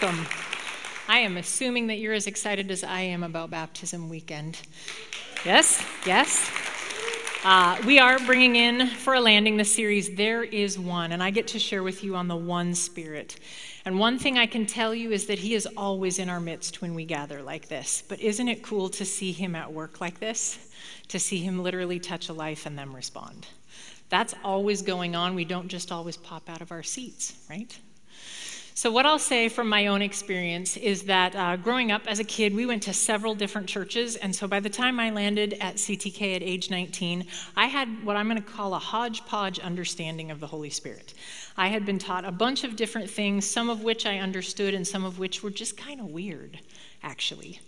Welcome. I am assuming that you're as excited as I am about baptism weekend. Yes, yes. Uh, we are bringing in for a landing the series There Is One, and I get to share with you on the one Spirit. And one thing I can tell you is that He is always in our midst when we gather like this. But isn't it cool to see Him at work like this? To see Him literally touch a life and then respond. That's always going on. We don't just always pop out of our seats, right? So, what I'll say from my own experience is that uh, growing up as a kid, we went to several different churches. And so, by the time I landed at CTK at age 19, I had what I'm going to call a hodgepodge understanding of the Holy Spirit. I had been taught a bunch of different things, some of which I understood, and some of which were just kind of weird, actually.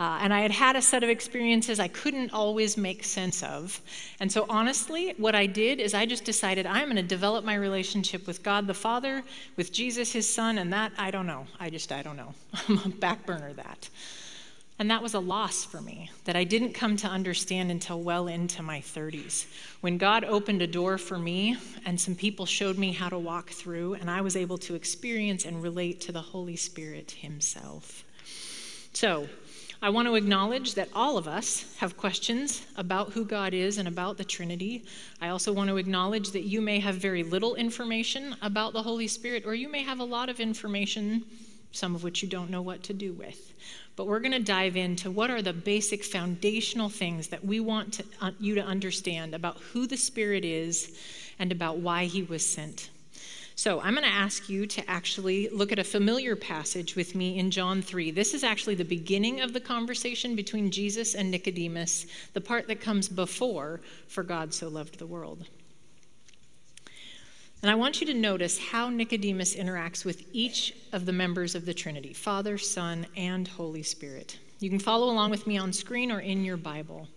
Uh, and I had had a set of experiences I couldn't always make sense of. And so, honestly, what I did is I just decided I'm going to develop my relationship with God the Father, with Jesus, his Son, and that, I don't know. I just, I don't know. I'm a back burner that. And that was a loss for me that I didn't come to understand until well into my 30s. When God opened a door for me and some people showed me how to walk through, and I was able to experience and relate to the Holy Spirit Himself. So, I want to acknowledge that all of us have questions about who God is and about the Trinity. I also want to acknowledge that you may have very little information about the Holy Spirit, or you may have a lot of information, some of which you don't know what to do with. But we're going to dive into what are the basic foundational things that we want to, uh, you to understand about who the Spirit is and about why he was sent. So I'm going to ask you to actually look at a familiar passage with me in John 3. This is actually the beginning of the conversation between Jesus and Nicodemus, the part that comes before, for God so loved the world. And I want you to notice how Nicodemus interacts with each of the members of the Trinity Father, Son, and Holy Spirit. You can follow along with me on screen or in your Bible.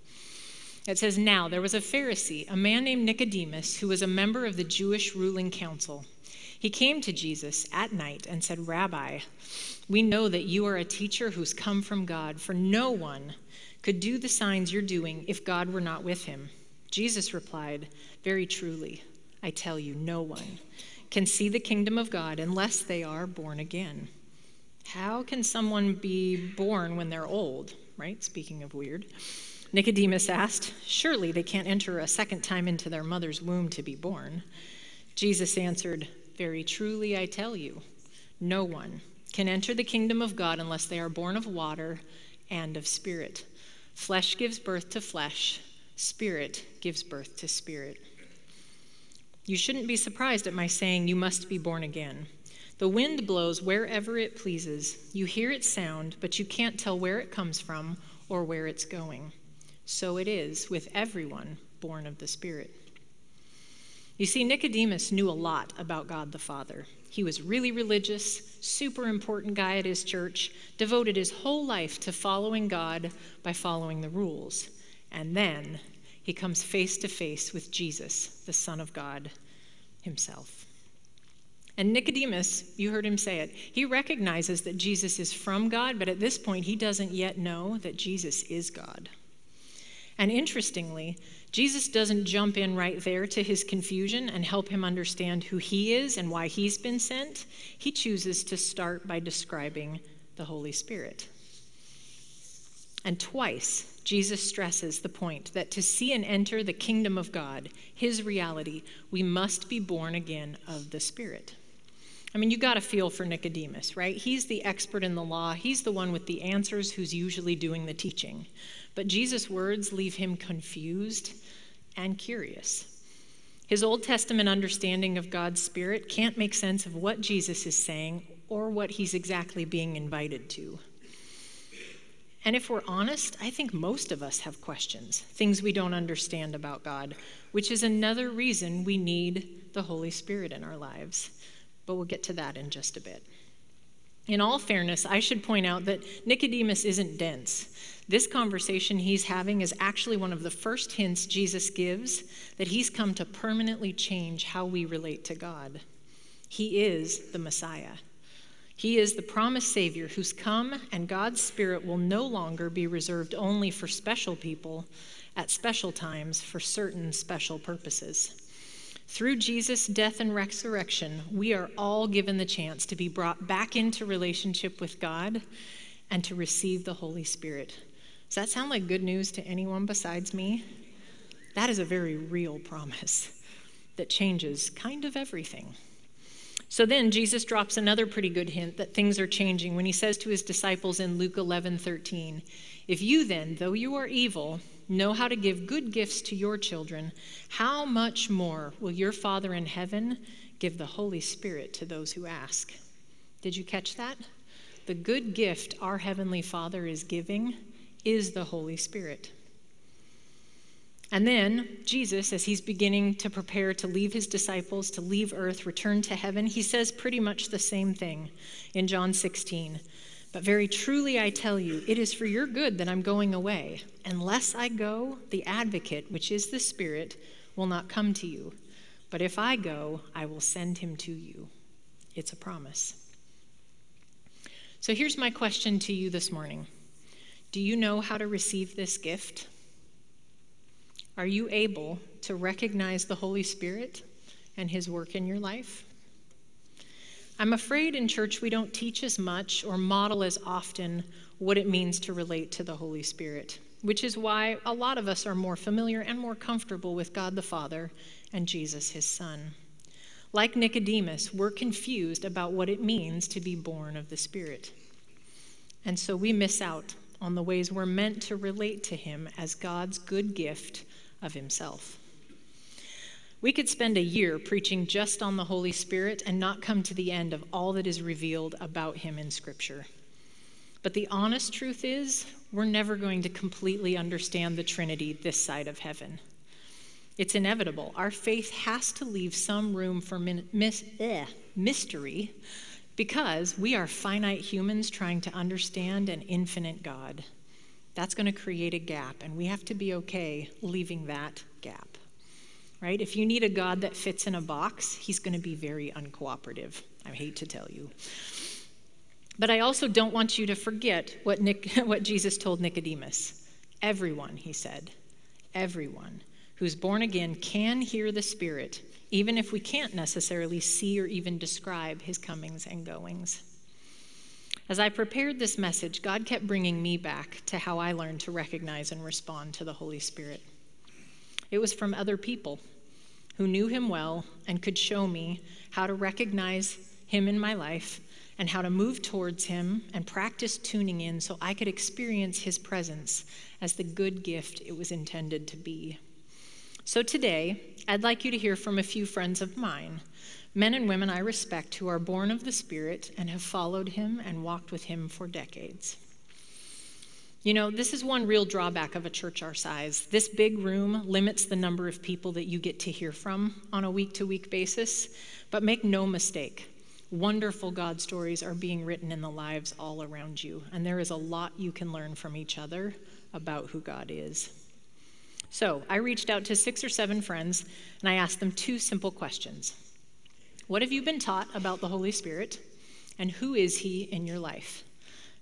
It says, Now there was a Pharisee, a man named Nicodemus, who was a member of the Jewish ruling council. He came to Jesus at night and said, Rabbi, we know that you are a teacher who's come from God, for no one could do the signs you're doing if God were not with him. Jesus replied, Very truly, I tell you, no one can see the kingdom of God unless they are born again. How can someone be born when they're old, right? Speaking of weird. Nicodemus asked, Surely they can't enter a second time into their mother's womb to be born. Jesus answered, very truly, I tell you, no one can enter the kingdom of God unless they are born of water and of spirit. Flesh gives birth to flesh, spirit gives birth to spirit. You shouldn't be surprised at my saying, You must be born again. The wind blows wherever it pleases. You hear its sound, but you can't tell where it comes from or where it's going. So it is with everyone born of the Spirit. You see, Nicodemus knew a lot about God the Father. He was really religious, super important guy at his church, devoted his whole life to following God by following the rules. And then he comes face to face with Jesus, the Son of God himself. And Nicodemus, you heard him say it, he recognizes that Jesus is from God, but at this point he doesn't yet know that Jesus is God. And interestingly, Jesus doesn't jump in right there to his confusion and help him understand who he is and why he's been sent. He chooses to start by describing the Holy Spirit. And twice, Jesus stresses the point that to see and enter the kingdom of God, his reality, we must be born again of the Spirit. I mean, you got to feel for Nicodemus, right? He's the expert in the law, he's the one with the answers who's usually doing the teaching. But Jesus' words leave him confused and curious. His Old Testament understanding of God's Spirit can't make sense of what Jesus is saying or what he's exactly being invited to. And if we're honest, I think most of us have questions, things we don't understand about God, which is another reason we need the Holy Spirit in our lives. But we'll get to that in just a bit. In all fairness, I should point out that Nicodemus isn't dense. This conversation he's having is actually one of the first hints Jesus gives that he's come to permanently change how we relate to God. He is the Messiah. He is the promised Savior who's come, and God's Spirit will no longer be reserved only for special people at special times for certain special purposes. Through Jesus' death and resurrection, we are all given the chance to be brought back into relationship with God and to receive the Holy Spirit. Does that sound like good news to anyone besides me? That is a very real promise that changes kind of everything. So then Jesus drops another pretty good hint that things are changing when he says to his disciples in Luke 11 13, If you then, though you are evil, know how to give good gifts to your children, how much more will your Father in heaven give the Holy Spirit to those who ask? Did you catch that? The good gift our Heavenly Father is giving is the Holy Spirit. And then Jesus, as he's beginning to prepare to leave his disciples, to leave earth, return to heaven, he says pretty much the same thing in John 16. But very truly I tell you, it is for your good that I'm going away. Unless I go, the advocate, which is the Spirit, will not come to you. But if I go, I will send him to you. It's a promise. So here's my question to you this morning Do you know how to receive this gift? Are you able to recognize the Holy Spirit and his work in your life? I'm afraid in church we don't teach as much or model as often what it means to relate to the Holy Spirit, which is why a lot of us are more familiar and more comfortable with God the Father and Jesus, his Son. Like Nicodemus, we're confused about what it means to be born of the Spirit. And so we miss out on the ways we're meant to relate to him as God's good gift of himself. We could spend a year preaching just on the Holy Spirit and not come to the end of all that is revealed about him in Scripture. But the honest truth is, we're never going to completely understand the Trinity this side of heaven. It's inevitable. Our faith has to leave some room for min- mis- eh, mystery because we are finite humans trying to understand an infinite God. That's going to create a gap, and we have to be okay leaving that gap. Right? If you need a God that fits in a box, he's going to be very uncooperative. I hate to tell you. But I also don't want you to forget what, what Jesus told Nicodemus. Everyone, he said, everyone who's born again can hear the Spirit, even if we can't necessarily see or even describe his comings and goings. As I prepared this message, God kept bringing me back to how I learned to recognize and respond to the Holy Spirit. It was from other people who knew Him well and could show me how to recognize Him in my life and how to move towards Him and practice tuning in so I could experience His presence as the good gift it was intended to be. So today, I'd like you to hear from a few friends of mine men and women I respect who are born of the Spirit and have followed him and walked with him for decades. You know, this is one real drawback of a church our size. This big room limits the number of people that you get to hear from on a week to week basis. But make no mistake, wonderful God stories are being written in the lives all around you. And there is a lot you can learn from each other about who God is. So I reached out to six or seven friends and I asked them two simple questions what have you been taught about the Holy Spirit? And who is he in your life?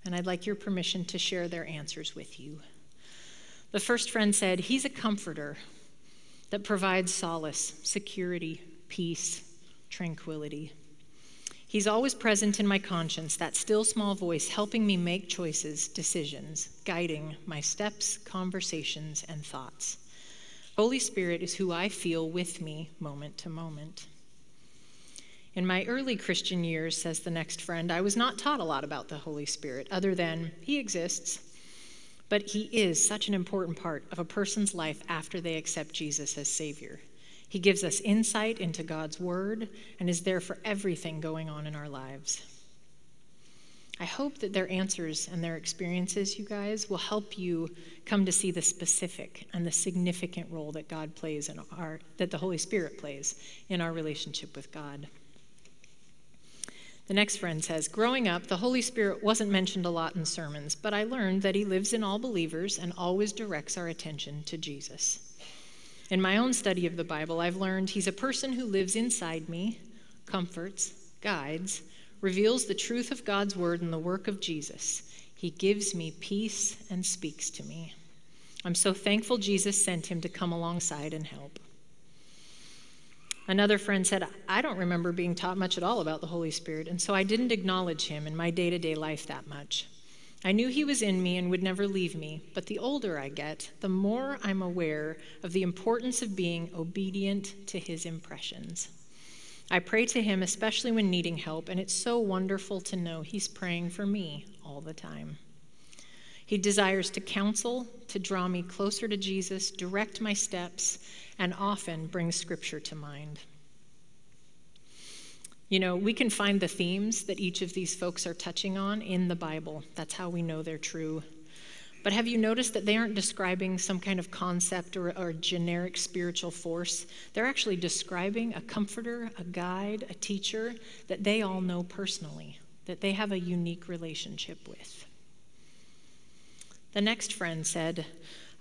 And I'd like your permission to share their answers with you. The first friend said, He's a comforter that provides solace, security, peace, tranquility. He's always present in my conscience, that still small voice helping me make choices, decisions, guiding my steps, conversations, and thoughts. Holy Spirit is who I feel with me moment to moment. In my early Christian years, says the next friend, I was not taught a lot about the Holy Spirit, other than He exists, but He is such an important part of a person's life after they accept Jesus as Savior. He gives us insight into God's Word and is there for everything going on in our lives. I hope that their answers and their experiences, you guys, will help you come to see the specific and the significant role that God plays in our, that the Holy Spirit plays in our relationship with God. The next friend says Growing up, the Holy Spirit wasn't mentioned a lot in sermons, but I learned that He lives in all believers and always directs our attention to Jesus. In my own study of the Bible, I've learned He's a person who lives inside me, comforts, guides, reveals the truth of God's word and the work of Jesus. He gives me peace and speaks to me. I'm so thankful Jesus sent him to come alongside and help. Another friend said, I don't remember being taught much at all about the Holy Spirit, and so I didn't acknowledge him in my day to day life that much. I knew he was in me and would never leave me, but the older I get, the more I'm aware of the importance of being obedient to his impressions. I pray to him, especially when needing help, and it's so wonderful to know he's praying for me all the time. He desires to counsel, to draw me closer to Jesus, direct my steps, and often bring scripture to mind. You know, we can find the themes that each of these folks are touching on in the Bible. That's how we know they're true. But have you noticed that they aren't describing some kind of concept or, or generic spiritual force? They're actually describing a comforter, a guide, a teacher that they all know personally, that they have a unique relationship with. The next friend said,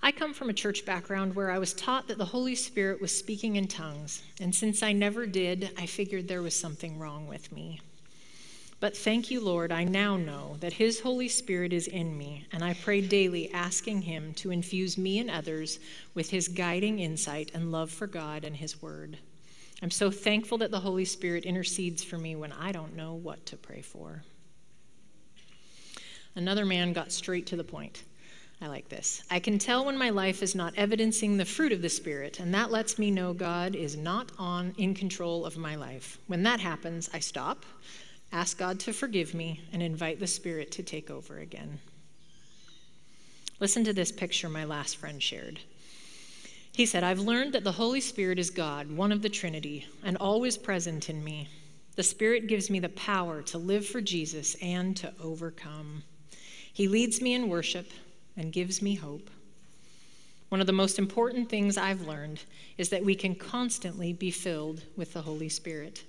I come from a church background where I was taught that the Holy Spirit was speaking in tongues, and since I never did, I figured there was something wrong with me. But thank you, Lord, I now know that His Holy Spirit is in me, and I pray daily asking Him to infuse me and others with His guiding insight and love for God and His Word. I'm so thankful that the Holy Spirit intercedes for me when I don't know what to pray for. Another man got straight to the point. I like this. I can tell when my life is not evidencing the fruit of the Spirit, and that lets me know God is not on in control of my life. When that happens, I stop, ask God to forgive me, and invite the Spirit to take over again. Listen to this picture my last friend shared. He said, I've learned that the Holy Spirit is God, one of the Trinity, and always present in me. The Spirit gives me the power to live for Jesus and to overcome. He leads me in worship and gives me hope. One of the most important things I've learned is that we can constantly be filled with the Holy Spirit.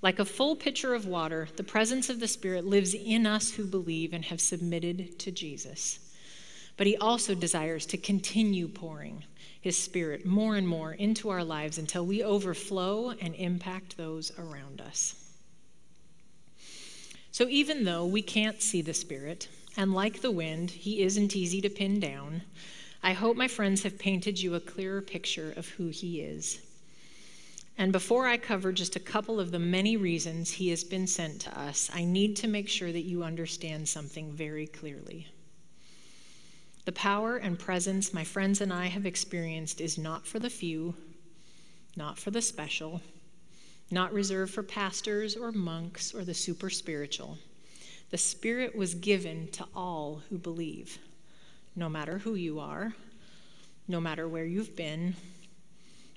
Like a full pitcher of water, the presence of the Spirit lives in us who believe and have submitted to Jesus. But He also desires to continue pouring His Spirit more and more into our lives until we overflow and impact those around us. So, even though we can't see the Spirit, and like the wind, he isn't easy to pin down. I hope my friends have painted you a clearer picture of who he is. And before I cover just a couple of the many reasons he has been sent to us, I need to make sure that you understand something very clearly. The power and presence my friends and I have experienced is not for the few, not for the special, not reserved for pastors or monks or the super spiritual. The Spirit was given to all who believe, no matter who you are, no matter where you've been,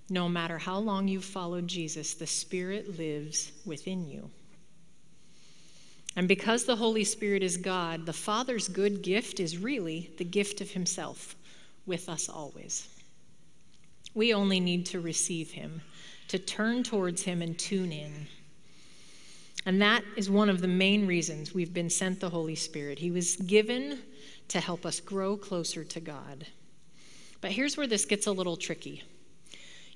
no matter how long you've followed Jesus, the Spirit lives within you. And because the Holy Spirit is God, the Father's good gift is really the gift of Himself with us always. We only need to receive Him, to turn towards Him and tune in. And that is one of the main reasons we've been sent the Holy Spirit. He was given to help us grow closer to God. But here's where this gets a little tricky.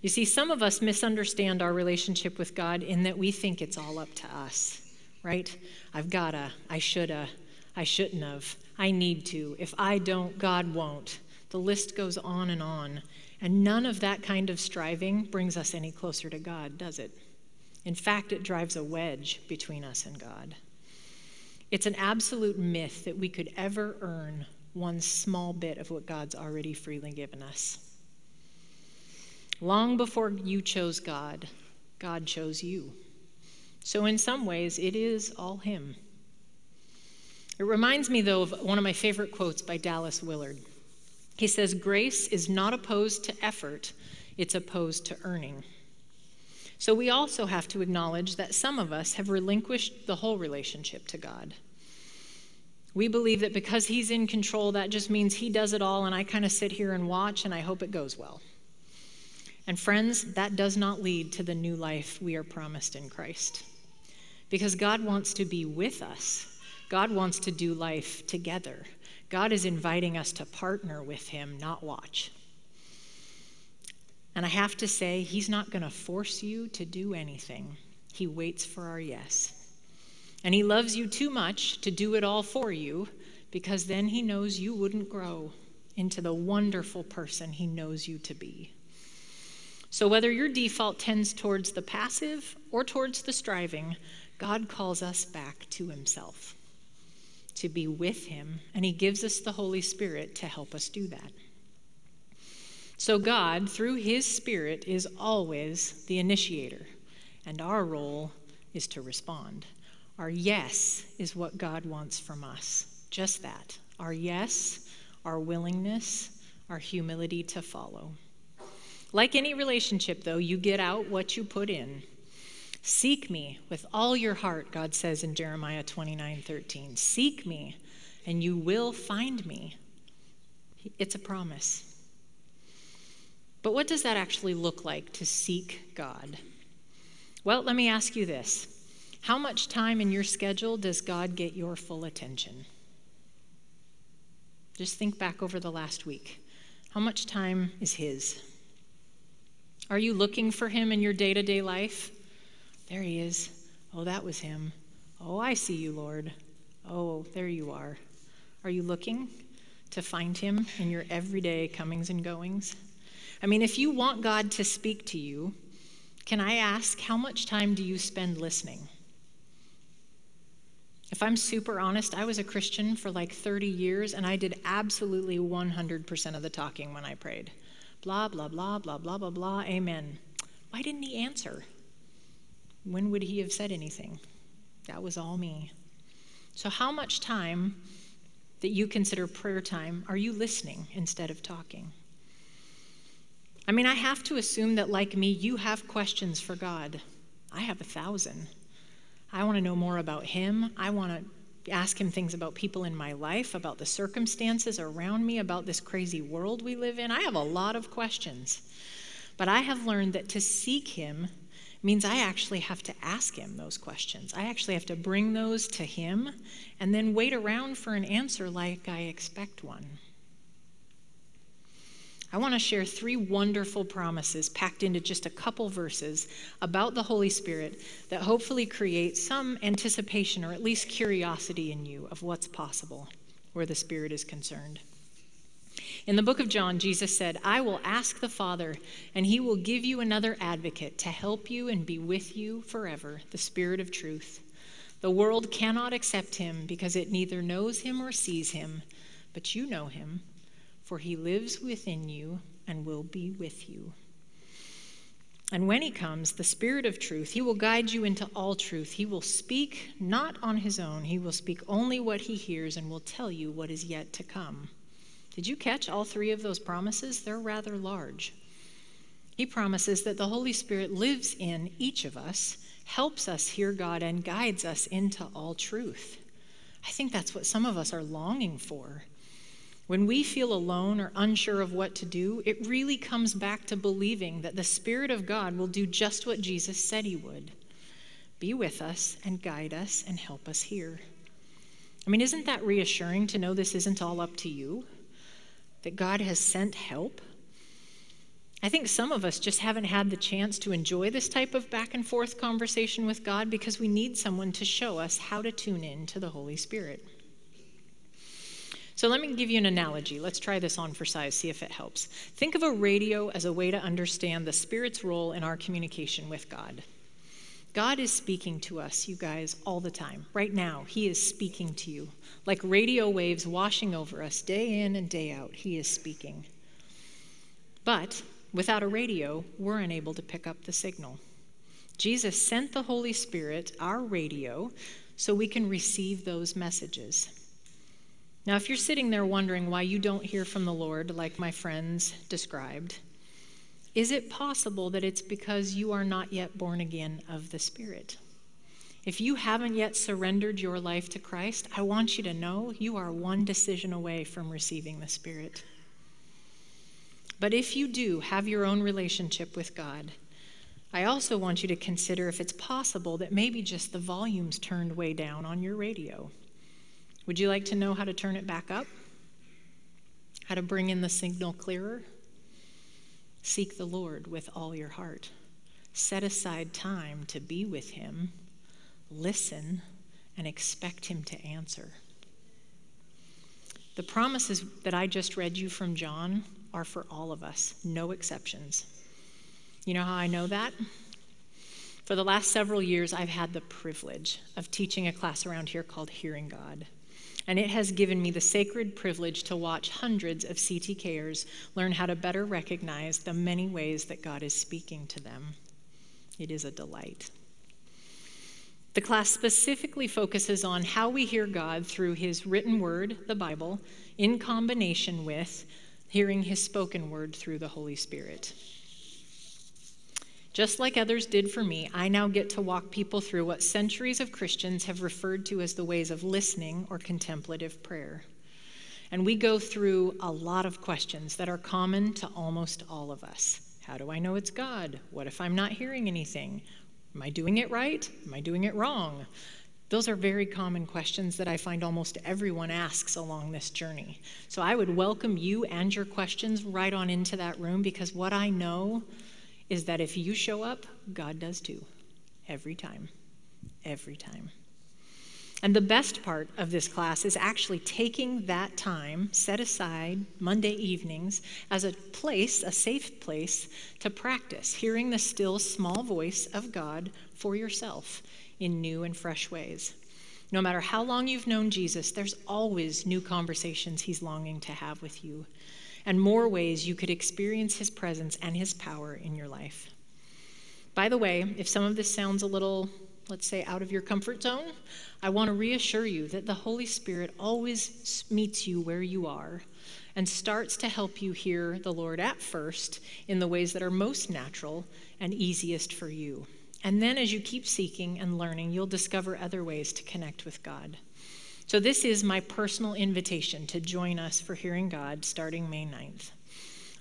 You see, some of us misunderstand our relationship with God in that we think it's all up to us, right? I've gotta, I shoulda, I shouldn't have, I need to. If I don't, God won't. The list goes on and on. And none of that kind of striving brings us any closer to God, does it? In fact, it drives a wedge between us and God. It's an absolute myth that we could ever earn one small bit of what God's already freely given us. Long before you chose God, God chose you. So, in some ways, it is all Him. It reminds me, though, of one of my favorite quotes by Dallas Willard. He says, Grace is not opposed to effort, it's opposed to earning. So we also have to acknowledge that some of us have relinquished the whole relationship to God. We believe that because He's in control, that just means He does it all, and I kind of sit here and watch, and I hope it goes well. And friends, that does not lead to the new life we are promised in Christ. Because God wants to be with us, God wants to do life together. God is inviting us to partner with Him, not watch. And I have to say, He's not going to force you to do anything. He waits for our yes. And He loves you too much to do it all for you because then He knows you wouldn't grow into the wonderful person He knows you to be. So, whether your default tends towards the passive or towards the striving, God calls us back to Himself, to be with Him, and He gives us the Holy Spirit to help us do that. So, God, through His Spirit, is always the initiator, and our role is to respond. Our yes is what God wants from us. Just that. Our yes, our willingness, our humility to follow. Like any relationship, though, you get out what you put in. Seek me with all your heart, God says in Jeremiah 29 13. Seek me, and you will find me. It's a promise. But what does that actually look like to seek God? Well, let me ask you this How much time in your schedule does God get your full attention? Just think back over the last week. How much time is His? Are you looking for him in your day to day life? There he is. Oh, that was him. Oh, I see you, Lord. Oh, there you are. Are you looking to find him in your everyday comings and goings? I mean, if you want God to speak to you, can I ask, how much time do you spend listening? If I'm super honest, I was a Christian for like 30 years and I did absolutely 100% of the talking when I prayed. Blah, blah, blah, blah, blah, blah, blah, amen. Why didn't he answer? When would he have said anything? That was all me. So, how much time that you consider prayer time are you listening instead of talking? I mean, I have to assume that, like me, you have questions for God. I have a thousand. I want to know more about Him. I want to ask him things about people in my life, about the circumstances around me, about this crazy world we live in. I have a lot of questions. But I have learned that to seek him means I actually have to ask him those questions. I actually have to bring those to him and then wait around for an answer like I expect one. I want to share three wonderful promises packed into just a couple verses about the Holy Spirit that hopefully create some anticipation or at least curiosity in you of what's possible where the Spirit is concerned. In the book of John, Jesus said, I will ask the Father, and he will give you another advocate to help you and be with you forever, the Spirit of truth. The world cannot accept him because it neither knows him or sees him, but you know him for he lives within you and will be with you. And when he comes, the Spirit of truth, he will guide you into all truth. He will speak not on his own, he will speak only what he hears and will tell you what is yet to come. Did you catch all three of those promises? They're rather large. He promises that the Holy Spirit lives in each of us, helps us hear God, and guides us into all truth. I think that's what some of us are longing for when we feel alone or unsure of what to do, it really comes back to believing that the Spirit of God will do just what Jesus said he would be with us and guide us and help us here. I mean, isn't that reassuring to know this isn't all up to you? That God has sent help? I think some of us just haven't had the chance to enjoy this type of back and forth conversation with God because we need someone to show us how to tune in to the Holy Spirit. So let me give you an analogy. Let's try this on for size, see if it helps. Think of a radio as a way to understand the Spirit's role in our communication with God. God is speaking to us, you guys, all the time. Right now, He is speaking to you. Like radio waves washing over us day in and day out, He is speaking. But without a radio, we're unable to pick up the signal. Jesus sent the Holy Spirit, our radio, so we can receive those messages. Now, if you're sitting there wondering why you don't hear from the Lord, like my friends described, is it possible that it's because you are not yet born again of the Spirit? If you haven't yet surrendered your life to Christ, I want you to know you are one decision away from receiving the Spirit. But if you do have your own relationship with God, I also want you to consider if it's possible that maybe just the volume's turned way down on your radio. Would you like to know how to turn it back up? How to bring in the signal clearer? Seek the Lord with all your heart. Set aside time to be with Him, listen, and expect Him to answer. The promises that I just read you from John are for all of us, no exceptions. You know how I know that? For the last several years, I've had the privilege of teaching a class around here called Hearing God. And it has given me the sacred privilege to watch hundreds of CTKers learn how to better recognize the many ways that God is speaking to them. It is a delight. The class specifically focuses on how we hear God through His written word, the Bible, in combination with hearing His spoken word through the Holy Spirit. Just like others did for me, I now get to walk people through what centuries of Christians have referred to as the ways of listening or contemplative prayer. And we go through a lot of questions that are common to almost all of us. How do I know it's God? What if I'm not hearing anything? Am I doing it right? Am I doing it wrong? Those are very common questions that I find almost everyone asks along this journey. So I would welcome you and your questions right on into that room because what I know is that if you show up, God does too. Every time. Every time. And the best part of this class is actually taking that time set aside Monday evenings as a place, a safe place to practice hearing the still small voice of God for yourself in new and fresh ways. No matter how long you've known Jesus, there's always new conversations he's longing to have with you and more ways you could experience His presence and His power in your life. By the way, if some of this sounds a little, let's say, out of your comfort zone, I want to reassure you that the Holy Spirit always meets you where you are and starts to help you hear the Lord at first in the ways that are most natural and easiest for you. And then as you keep seeking and learning, you'll discover other ways to connect with God. So, this is my personal invitation to join us for Hearing God starting May 9th.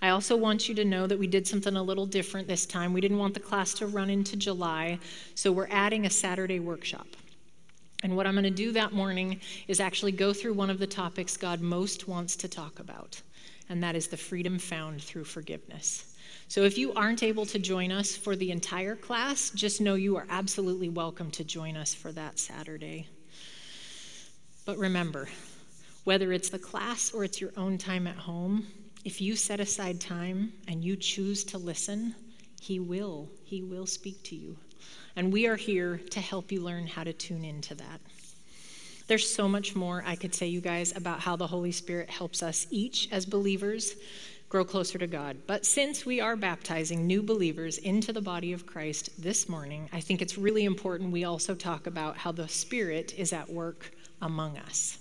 I also want you to know that we did something a little different this time. We didn't want the class to run into July, so we're adding a Saturday workshop. And what I'm going to do that morning is actually go through one of the topics God most wants to talk about, and that is the freedom found through forgiveness. So if you aren't able to join us for the entire class, just know you are absolutely welcome to join us for that Saturday. But remember, whether it's the class or it's your own time at home, if you set aside time and you choose to listen, He will. He will speak to you. And we are here to help you learn how to tune into that. There's so much more I could say, you guys, about how the Holy Spirit helps us each as believers grow closer to God. But since we are baptizing new believers into the body of Christ this morning, I think it's really important we also talk about how the Spirit is at work among us.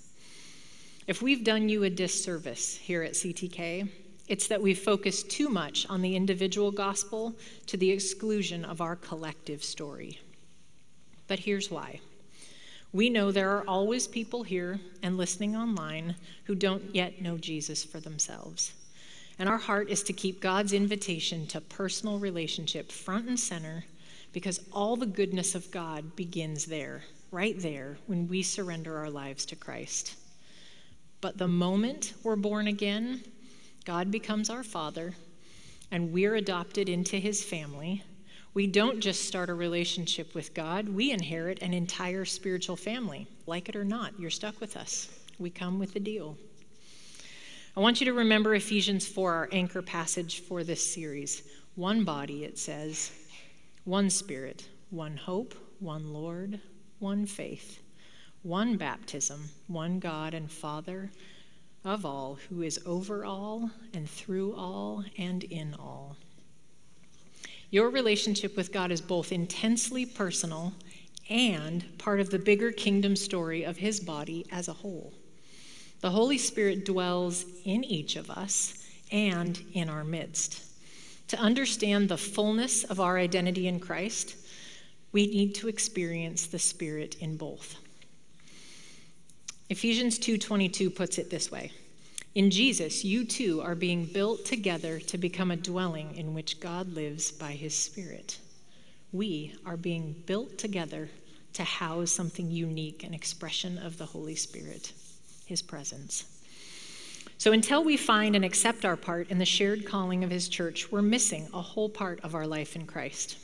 If we've done you a disservice here at CTK, it's that we've focused too much on the individual gospel to the exclusion of our collective story. But here's why. We know there are always people here and listening online who don't yet know Jesus for themselves. And our heart is to keep God's invitation to personal relationship front and center because all the goodness of God begins there right there when we surrender our lives to Christ. But the moment we're born again, God becomes our Father and we're adopted into His family. We don't just start a relationship with God, we inherit an entire spiritual family. Like it or not, you're stuck with us. We come with the deal. I want you to remember Ephesians 4, our anchor passage for this series. One body, it says, one spirit, one hope, one Lord, one faith, one baptism, one God and Father of all, who is over all and through all and in all. Your relationship with God is both intensely personal and part of the bigger kingdom story of his body as a whole. The Holy Spirit dwells in each of us and in our midst. To understand the fullness of our identity in Christ, we need to experience the Spirit in both. Ephesians 2:22 puts it this way. In Jesus, you too are being built together to become a dwelling in which God lives by his Spirit. We are being built together to house something unique, an expression of the Holy Spirit, his presence. So until we find and accept our part in the shared calling of his church, we're missing a whole part of our life in Christ.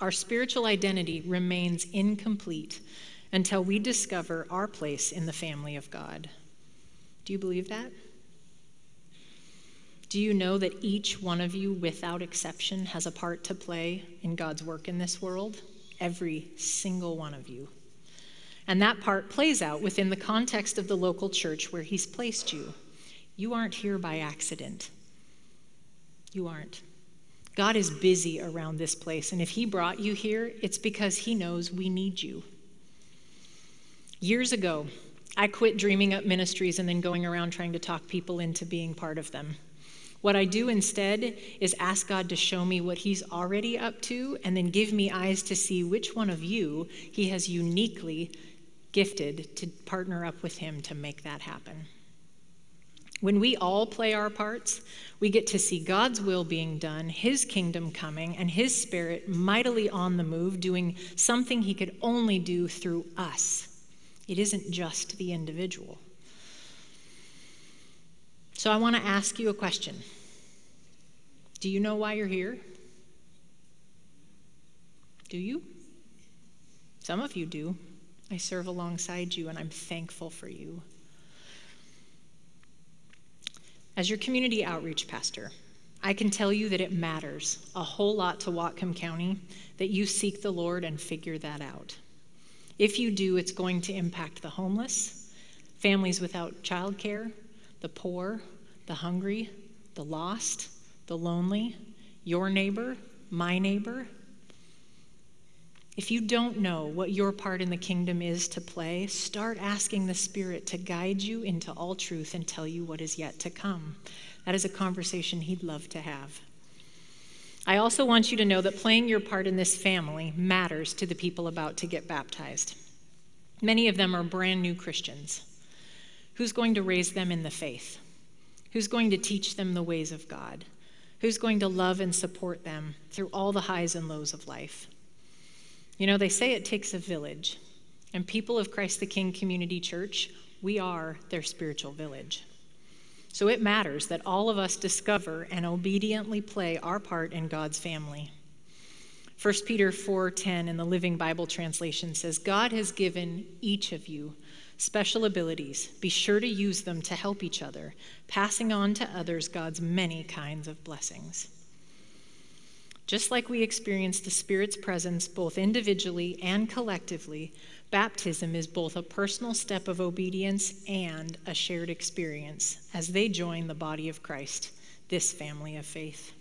Our spiritual identity remains incomplete until we discover our place in the family of God. Do you believe that? Do you know that each one of you, without exception, has a part to play in God's work in this world? Every single one of you. And that part plays out within the context of the local church where He's placed you. You aren't here by accident. You aren't. God is busy around this place, and if He brought you here, it's because He knows we need you. Years ago, I quit dreaming up ministries and then going around trying to talk people into being part of them. What I do instead is ask God to show me what He's already up to and then give me eyes to see which one of you He has uniquely gifted to partner up with Him to make that happen. When we all play our parts, we get to see God's will being done, His kingdom coming, and His Spirit mightily on the move, doing something He could only do through us. It isn't just the individual. So I want to ask you a question Do you know why you're here? Do you? Some of you do. I serve alongside you, and I'm thankful for you. As your community outreach pastor, I can tell you that it matters a whole lot to Whatcom County that you seek the Lord and figure that out. If you do, it's going to impact the homeless, families without childcare, the poor, the hungry, the lost, the lonely, your neighbor, my neighbor. If you don't know what your part in the kingdom is to play, start asking the Spirit to guide you into all truth and tell you what is yet to come. That is a conversation He'd love to have. I also want you to know that playing your part in this family matters to the people about to get baptized. Many of them are brand new Christians. Who's going to raise them in the faith? Who's going to teach them the ways of God? Who's going to love and support them through all the highs and lows of life? You know, they say it takes a village, and people of Christ the King Community Church, we are their spiritual village. So it matters that all of us discover and obediently play our part in God's family. 1 Peter 4:10 in the Living Bible translation says, "God has given each of you special abilities. Be sure to use them to help each other, passing on to others God's many kinds of blessings." Just like we experience the Spirit's presence both individually and collectively, Baptism is both a personal step of obedience and a shared experience as they join the body of Christ, this family of faith.